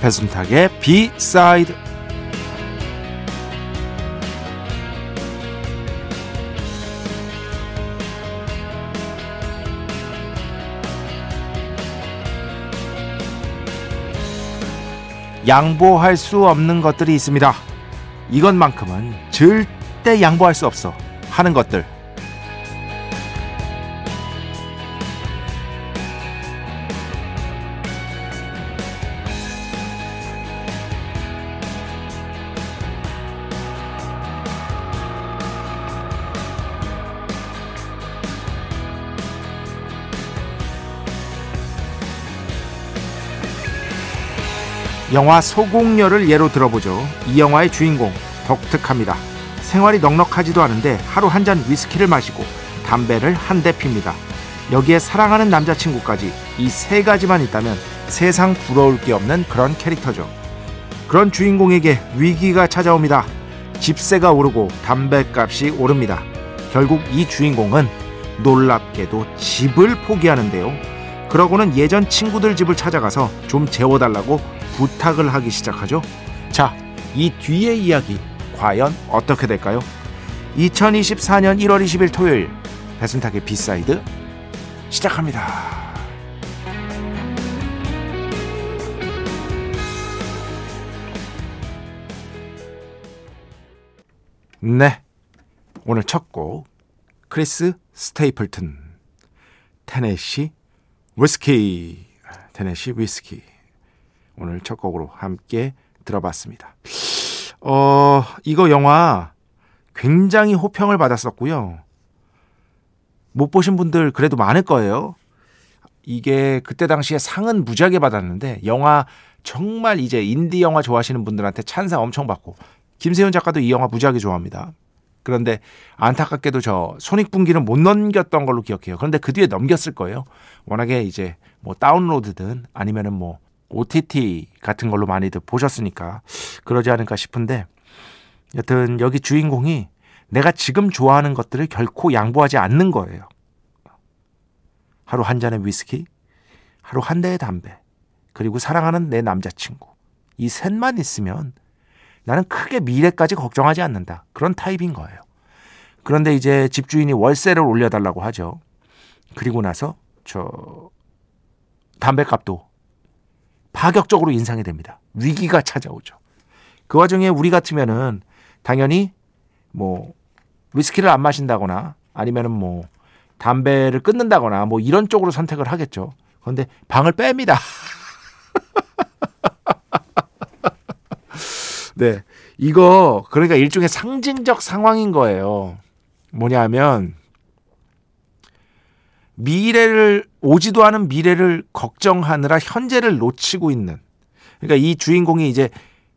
배순탁의 비사이드 양보할 수 없는 것들이 있습니다. 이것만큼은 절대 양보할 수 없어 하는 것들. 영화 소공녀를 예로 들어보죠. 이 영화의 주인공 독특합니다. 생활이 넉넉하지도 않은데 하루 한 잔 위스키를 마시고 담배를 한 대 핍니다. 여기에 사랑하는 남자친구까지 이 세 가지만 있다면 세상 부러울 게 없는 그런 캐릭터죠. 그런 주인공에게 위기가 찾아옵니다. 집세가 오르고 담배값이 오릅니다. 결국 이 주인공은 놀랍게도 집을 포기하는데요. 그러고는 예전 친구들 집을 찾아가서 좀 재워달라고 부탁을 하기 시작하죠. 자, 이 뒤의 이야기 과연 어떻게 될까요? 2024년 1월 20일 토요일 배순탁의 B side 시작합니다. 네. 오늘 첫 곡 크리스 스테이플튼 테네시 위스키 테네시 위스키 오늘 첫 곡으로 함께 들어봤습니다. 어, 이거 영화 굉장히 호평을 받았었고요. 못 보신 분들 그래도 많을 거예요. 이게 그때 당시에 상은 무지하게 받았는데 영화 정말 이제 인디 영화 좋아하시는 분들한테 찬사 엄청 받고 김세현 작가도 이 영화 무지하게 좋아합니다. 그런데 안타깝게도 저 손익분기는 못 넘겼던 걸로 기억해요. 그런데 그 뒤에 넘겼을 거예요. 워낙에 이제 뭐 다운로드든 아니면은 뭐 OTT 같은 걸로 많이들 보셨으니까 그러지 않을까 싶은데 여튼 여기 주인공이 내가 지금 좋아하는 것들을 결코 양보하지 않는 거예요. 하루 한 잔의 위스키, 하루 한 대의 담배, 그리고 사랑하는 내 남자친구. 이 셋만 있으면 나는 크게 미래까지 걱정하지 않는다. 그런 타입인 거예요. 그런데 이제 집주인이 월세를 올려달라고 하죠. 그리고 나서 저 담배값도 파격적으로 인상이 됩니다. 위기가 찾아오죠. 그 와중에 우리 같으면은 당연히 뭐 위스키를 안 마신다거나 아니면은 뭐 담배를 끊는다거나 뭐 이런 쪽으로 선택을 하겠죠. 그런데 방을 뺍니다. 네. 이거 그러니까 일종의 상징적 상황인 거예요. 뭐냐면 미래를 오지도 않은 미래를 걱정하느라 현재를 놓치고 있는 그러니까 이 주인공이 이제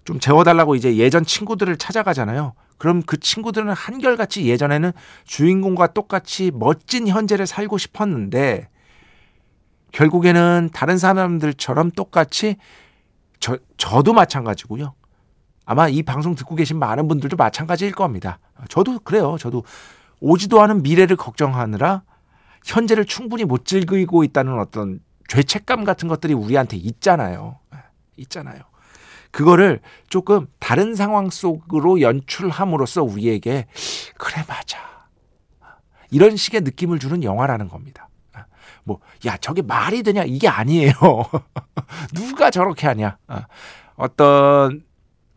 좀 재워달라고 이제 예전 친구들을 찾아가잖아요. 그럼 그 친구들은 한결같이 예전에는 주인공과 똑같이 멋진 현재를 살고 싶었는데 결국에는 다른 사람들처럼 똑같이 저, 저도 마찬가지고요. 아마 이 방송 듣고 계신 많은 분들도 마찬가지일 겁니다. 저도 그래요. 저도 오지도 않은 미래를 걱정하느라 현재를 충분히 못 즐기고 있다는 어떤 죄책감 같은 것들이 우리한테 있잖아요. 있잖아요. 그거를 조금 다른 상황 속으로 연출함으로써 우리에게 그래 맞아. 이런 식의 느낌을 주는 영화라는 겁니다. 뭐, 야, 저게 말이 되냐? 이게 아니에요. 누가 저렇게 하냐? 어떤,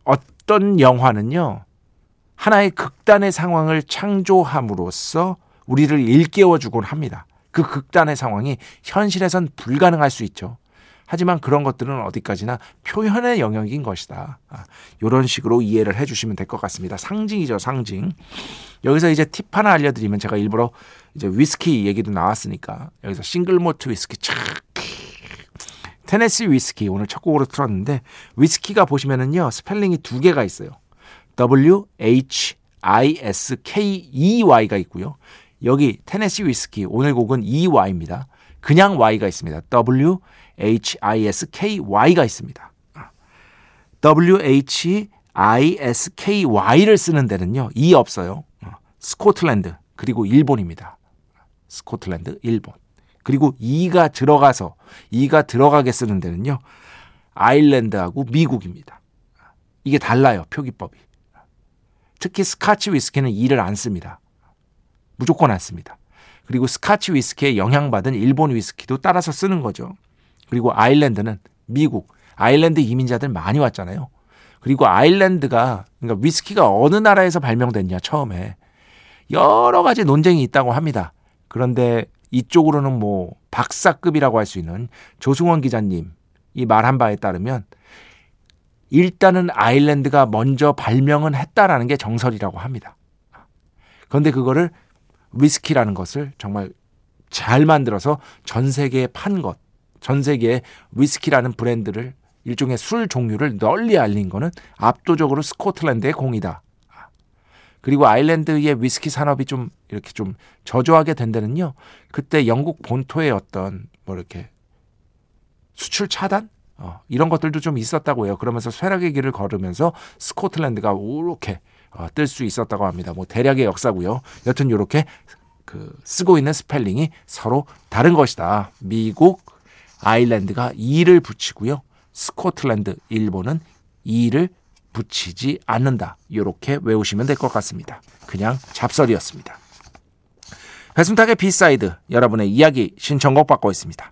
어떤 영화는요, 하나의 극단의 상황을 창조함으로써 우리를 일깨워 주곤 합니다. 그 극단의 상황이 현실에선 불가능할 수 있죠. 하지만 그런 것들은 어디까지나 표현의 영역인 것이다. 아, 이런 식으로 이해를 해주시면 될 것 같습니다. 상징이죠, 상징. 여기서 이제 팁 하나 알려드리면 제가 일부러 이제 위스키 얘기도 나왔으니까 여기서 single malt 위스키 착 테네시 위스키 오늘 첫 곡으로 틀었는데 위스키가 보시면은요 스펠링이 두 개가 있어요. W H I S K E Y가 있고요. 여기 테네시 위스키 오늘 곡은 E Y입니다. 그냥 Y가 있습니다. W H I S K Y가 있습니다. W H I S K Y를 쓰는 데는요. E 없어요. 스코틀랜드 그리고 일본입니다. 스코틀랜드, 일본. 그리고 E가 들어가서 E가 들어가게 쓰는 데는요. 아일랜드하고 미국입니다. 이게 달라요. 표기법이. 특히 스카치 위스키는 E를 안 씁니다. 무조건 안 씁니다. 그리고 스카치 위스키에 영향받은 일본 위스키도 따라서 쓰는 거죠. 그리고 아일랜드는 미국, 아일랜드 이민자들 많이 왔잖아요. 그리고 아일랜드가 그러니까 위스키가 어느 나라에서 발명됐냐 처음에 여러 가지 논쟁이 있다고 합니다. 그런데 이쪽으로는 뭐 박사급이라고 할 수 있는 조승원 기자님 이 말한 바에 따르면 일단은 아일랜드가 먼저 발명은 했다라는 게 정설이라고 합니다. 그런데 그거를 위스키라는 것을 정말 잘 만들어서 전 세계에 판 것, 전 세계에 위스키라는 브랜드를 일종의 술 종류를 널리 알린 거는 압도적으로 스코틀랜드의 공이다. 그리고 아일랜드의 위스키 산업이 좀 이렇게 좀 저조하게 된 데는요. 그때 영국 본토의 어떤 뭐 이렇게 수출 차단 어, 이런 것들도 좀 있었다고 해요. 그러면서 쇠락의 길을 걸으면서 스코틀랜드가 이렇게 어, 뜰 수 있었다고 합니다. 뭐 대략의 역사고요. 여튼 이렇게 그 쓰고 있는 스펠링이 서로 다른 것이다. 미국, 아일랜드가 E를 붙이고요. 스코틀랜드, 일본은 E를 붙이지 않는다. 이렇게 외우시면 될 것 같습니다. 그냥 잡설이었습니다. 배순탁의 B side 여러분의 이야기 신청곡 받고 있습니다.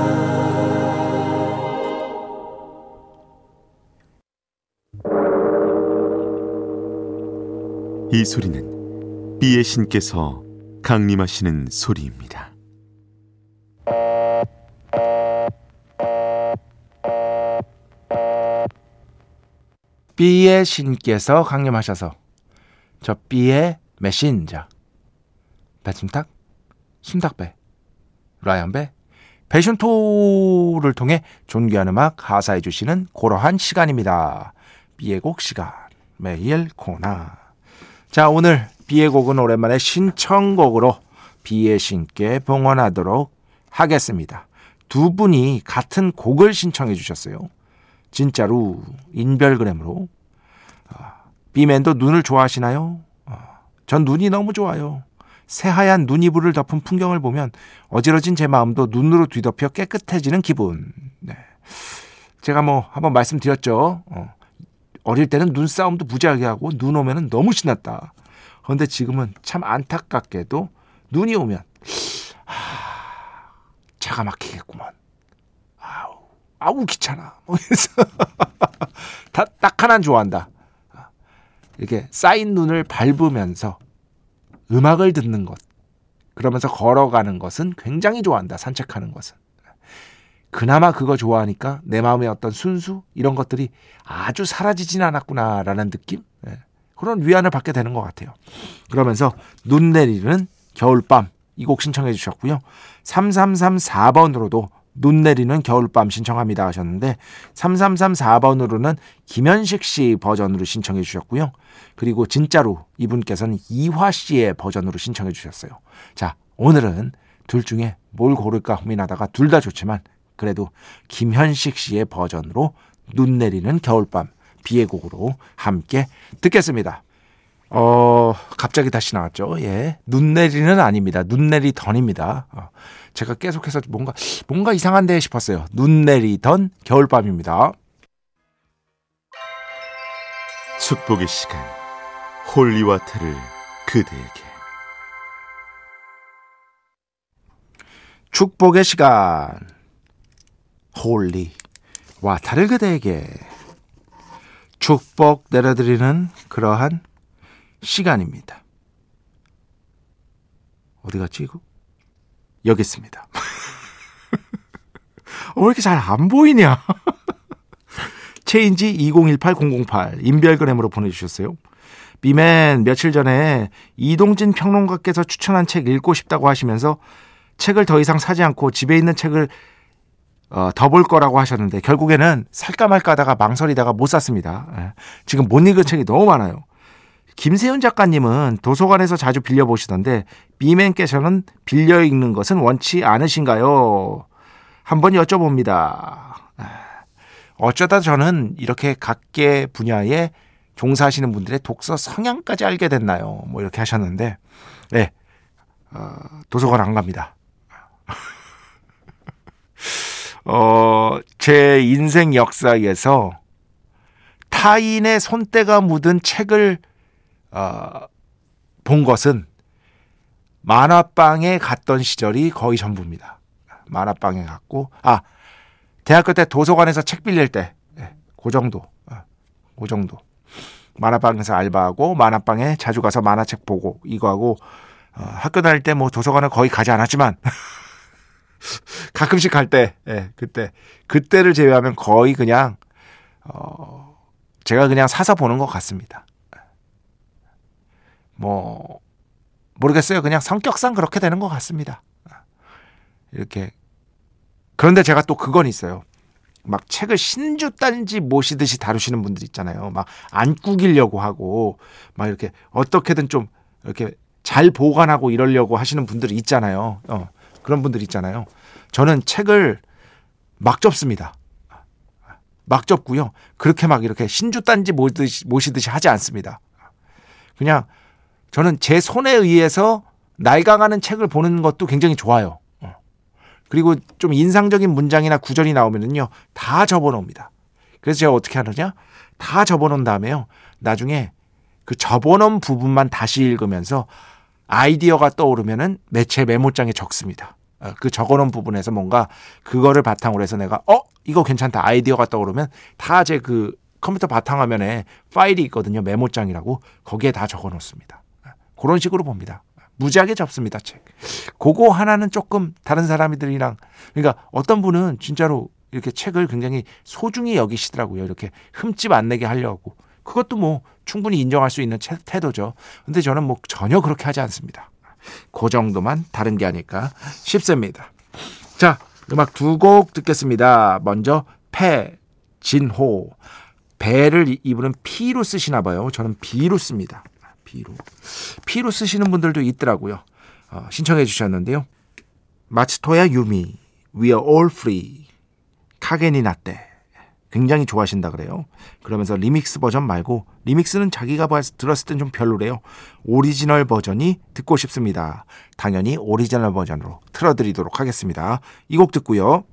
이 소리는 비의 신께서 강림하시는 소리입니다. B의 신께서 강림하셔서 저 B의 메신저 배순탁, 순탁배, 라이언배, 패션토를 통해 존귀한 음악 가사해 주시는 고러한 시간입니다. B의 곡 시간 매일 코나 자 오늘 B의 곡은 오랜만에 신청곡으로 B의 신께 봉헌하도록 하겠습니다. 두 분이 같은 곡을 신청해 주셨어요. 진짜로 인별그램으로 B맨도 눈을 좋아하시나요? 전 눈이 너무 좋아요. 새하얀 눈 이불을 덮은 풍경을 보면 어지러진 제 마음도 눈으로 뒤덮여 깨끗해지는 기분. 네. 제가 뭐 한번 말씀드렸죠. 어. 어릴 때는 눈싸움도 무지하게 하고 눈 오면은 너무 신났다. 그런데 지금은 참 안타깝게도 눈이 오면 하, 차가 막히겠구먼. 아우, 아우 귀찮아. 뭐 딱 하나는 좋아한다. 이렇게 쌓인 눈을 밟으면서 음악을 듣는 것, 그러면서 걸어가는 것은 굉장히 좋아한다. 산책하는 것은. 그나마 그거 좋아하니까 내 마음의 어떤 순수 이런 것들이 아주 사라지진 않았구나라는 느낌 네. 그런 위안을 받게 되는 것 같아요. 그러면서 눈 내리는 겨울밤 이 곡 신청해 주셨고요. 3334번으로도 눈 내리는 겨울밤 신청합니다 하셨는데 3334번으로는 김현식 씨 버전으로 신청해 주셨고요. 그리고 진짜로 이분께서는 이화 씨의 버전으로 신청해 주셨어요. 자, 오늘은 둘 중에 뭘 고를까 고민하다가 둘 다 좋지만 그래도 김현식 씨의 버전으로 눈 내리는 겨울밤 비의 곡으로 함께 듣겠습니다. 어, 갑자기 다시 나왔죠. 예. 눈 내리는 아닙니다. 눈 내리던입니다. 어, 제가 계속해서 뭔가, 뭔가 이상한데 싶었어요. 눈 내리던 겨울밤입니다. 축복의 시간 holy water를 그대에게 축복의 시간. Holy. Water를 그대에게. 축복 내려드리는 그러한 시간입니다. 어디 갔지, 이거? 여기 있습니다. 어, 왜 이렇게 잘 안 보이냐? 체인지 2018-008 인별그램으로 보내주셨어요. 비맨 며칠 전에 이동진 평론가께서 추천한 책 읽고 싶다고 하시면서 책을 더 이상 사지 않고 집에 있는 책을 어, 더볼 거라고 하셨는데 결국에는 살까 말까 하다가 망설이다가 못 샀습니다. 예. 지금 못 읽은 책이 너무 많아요. 김세윤 작가님은 도서관에서 자주 빌려 보시던데 비맨께서는 빌려 읽는 것은 원치 않으신가요? 한번 여쭤봅니다. 예. 어쩌다 저는 이렇게 각계 분야에 종사하시는 분들의 독서 성향까지 알게 됐나요? 뭐 이렇게 하셨는데, 네, 어, 도서관 안 갑니다. 어, 제 인생 역사에서 타인의 손때가 묻은 책을 어, 본 것은 만화방에 갔던 시절이 거의 전부입니다. 만화방에 갔고 아 대학교 때 도서관에서 책 빌릴 때, 네, 그 정도, 아, 그 정도. 만화방에서 알바하고 만화방에 자주 가서 만화책 보고 이거 하고 어, 학교 다닐 때 뭐 도서관을 거의 가지 않았지만 가끔씩 갈 때, 예, 그때 그때를 제외하면 거의 그냥 어, 제가 그냥 사서 보는 것 같습니다. 뭐 모르겠어요. 그냥 성격상 그렇게 되는 것 같습니다. 이렇게 그런데 제가 또 그건 있어요. 막 책을 신주단지 모시듯이 다루시는 분들 있잖아요. 막 안 꾸기려고 하고 막 이렇게 어떻게든 좀 이렇게 잘 보관하고 이러려고 하시는 분들이 있잖아요. 어, 그런 분들 있잖아요. 저는 책을 막 접습니다. 막 접고요. 그렇게 막 이렇게 신주단지 모시듯이, 모시듯이 하지 않습니다. 그냥 저는 제 손에 의해서 날강하는 책을 보는 것도 굉장히 좋아요. 어. 그리고 좀 인상적인 문장이나 구절이 나오면은요, 다 접어 놓습니다. 그래서 제가 어떻게 하느냐? 다 접어 놓은 다음에요. 나중에 그 접어 놓은 부분만 다시 읽으면서 아이디어가 떠오르면은 매체 메모장에 적습니다. 어, 그 적어 놓은 부분에서 뭔가 그거를 바탕으로 해서 내가 어, 이거 괜찮다. 아이디어가 떠오르면 다 제 그 컴퓨터 바탕화면에 파일이 있거든요. 메모장이라고. 거기에 다 적어 놓습니다. 그런 식으로 봅니다. 무지하게 접습니다, 책. 그거 하나는 조금 다른 사람들이랑 그러니까 어떤 분은 진짜로 이렇게 책을 굉장히 소중히 여기시더라고요. 이렇게 흠집 안 내게 하려고. 그것도 뭐 충분히 인정할 수 있는 태도죠. 근데 저는 뭐 전혀 그렇게 하지 않습니다. 그 정도만 다른 게 아닐까 싶습니다. 자, 음악 두 곡 듣겠습니다. 먼저 패, 진호. 배를 이분은 P로 쓰시나 봐요. 저는 B로 씁니다. B로. P로 쓰시는 분들도 있더라고요. 어, 신청해 주셨는데요. 마츠토야 유미, We are all free. 影になって. 굉장히 좋아하신다 그래요. 그러면서 리믹스 버전 말고 리믹스는 자기가 들었을 땐 좀 별로래요. 오리지널 버전이 듣고 싶습니다. 당연히 오리지널 버전으로 틀어드리도록 하겠습니다. 이 곡 듣고요.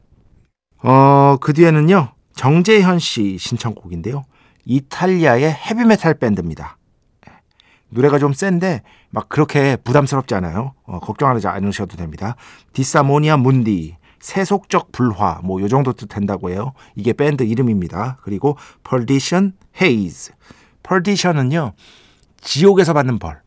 어, 그 뒤에는요. 정재현 씨 신청곡인데요. 이탈리아의 헤비메탈 밴드입니다. 노래가 좀 센데 막 그렇게 부담스럽지 않아요. 어, 걱정하지 않으셔도 됩니다. 디사모니아 문디 세속적 불화 뭐 요 정도 된다고 해요. 이게 밴드 이름입니다. 그리고 Perdition Haze. Perdition은요. 지옥에서 받는 벌.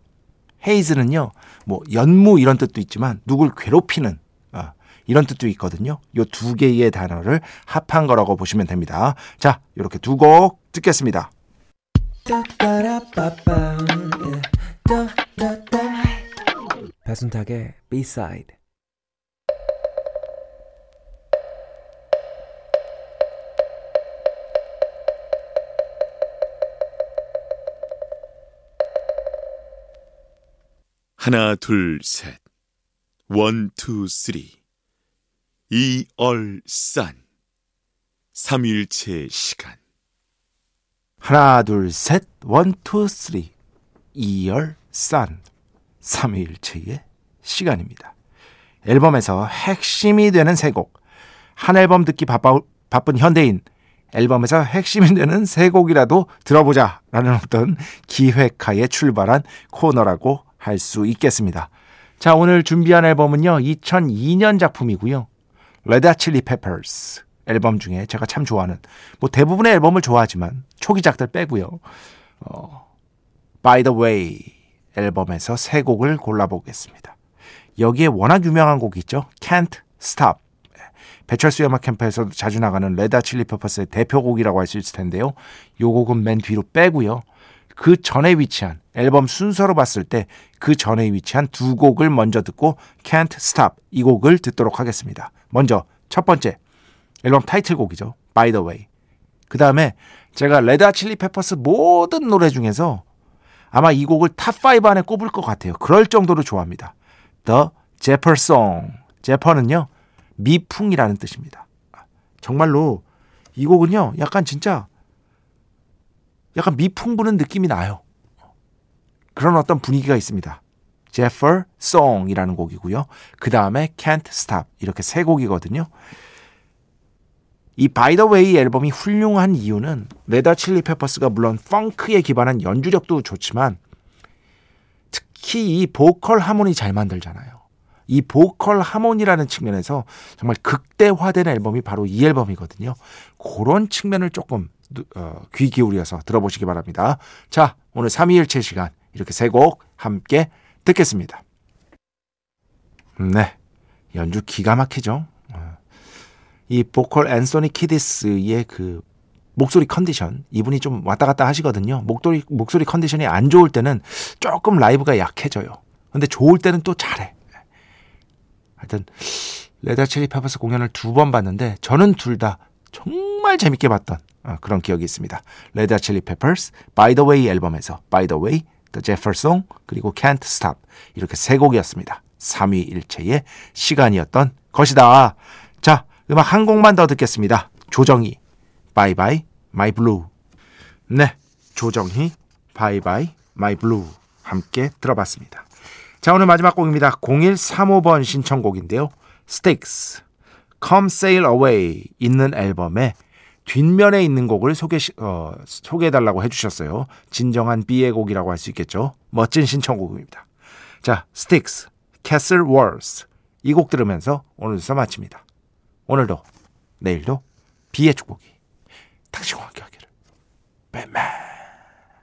Haze는요. 뭐 연무 이런 뜻도 있지만 누굴 괴롭히는 어, 이런 뜻도 있거든요. 요 두 개의 단어를 합한 거라고 보시면 됩니다. 자, 이렇게 두 곡 듣겠습니다. 배순탁의 B-side 하나, 둘, 셋. One, two, three. 一二三. 삼위일체 시간. 하나, 둘, 셋, one, two, three. 一二三. 삼위일체의 시간입니다. 앨범에서 핵심이 되는 세 곡. 한 앨범 듣기 바빠, 바쁜 현대인. 앨범에서 핵심이 되는 세 곡이라도 들어보자. 라는 어떤 기획하에 출발한 코너라고 할 수 있겠습니다. 자, 오늘 준비한 앨범은요, 2002년 작품이고요. Red Hot Chili Peppers 앨범 중에 제가 참 좋아하는, 뭐 대부분의 앨범을 좋아하지만 초기작들 빼고요. 어, By the Way 앨범에서 세 곡을 골라보겠습니다. 여기에 워낙 유명한 곡이 있죠. Can't Stop. 배철수 음악 캠프에서도 자주 나가는 Red Hot Chili Peppers의 대표곡이라고 할 수 있을 텐데요. 요 곡은 맨 뒤로 빼고요. 그 전에 위치한 앨범 순서로 봤을 때 그 전에 위치한 두 곡을 먼저 듣고 Can't Stop 이 곡을 듣도록 하겠습니다. 먼저 첫 번째 앨범 타이틀곡이죠. By the way. 그 다음에 제가 Red Hot Chili Peppers 모든 노래 중에서 아마 이 곡을 top 5 안에 꼽을 것 같아요. 그럴 정도로 좋아합니다. The Zephyr Song. Zephyr는요, 미풍이라는 뜻입니다. 정말로 이 곡은요, 약간 진짜 약간 미풍 부는 느낌이 나요. 그런 어떤 분위기가 있습니다. 제퍼 송이라는 곡이고요. 그 다음에 Can't Stop 이렇게 세 곡이거든요. 이 By the Way 앨범이 훌륭한 이유는 레다 칠리 페퍼스가 물론 펑크에 기반한 연주력도 좋지만 특히 이 보컬 하모니 잘 만들잖아요. 이 보컬 하모니라는 측면에서 정말 극대화된 앨범이 바로 이 앨범이거든요. 그런 측면을 조금 어, 귀 기울여서 들어보시기 바랍니다. 자, 오늘 3위일체 시간 이렇게 세 곡 함께 듣겠습니다. 네, 연주 기가 막히죠. 어, 이 보컬 앤소니 키디스의 그 목소리 컨디션 이분이 좀 왔다 갔다 하시거든요. 목소리 목소리 컨디션이 안 좋을 때는 조금 라이브가 약해져요. 근데 좋을 때는 또 잘해. 하여튼 Red Hot Chili Peppers 공연을 두 번 봤는데 저는 둘 다 정말 재밌게 봤던 어, 그런 기억이 있습니다. Red Hot Chili Peppers By the Way 앨범에서 By the Way, The Zephyr Song 그리고 Can't Stop 이렇게 세 곡이었습니다. 삼위일체의 시간이었던 것이다. 자, 음악 한 곡만 더 듣겠습니다. 조정희 Bye Bye My Blue. 네, 조정희 Bye Bye My Blue 함께 들어봤습니다. 자, 오늘 마지막 곡입니다. 0135번 신청곡인데요. Sticks, Come Sail Away 있는 앨범에 뒷면에 있는 곡을 소개, 어, 소개해달라고 해주셨어요. 진정한 비의 곡이라고 할 수 있겠죠. 멋진 신청곡입니다. 자, Sticks, Castle Walls. 이 곡 들으면서 오늘 수사 마칩니다. 오늘도, 내일도 비의 축복이 당신과 함께 하기를. 뱀맨.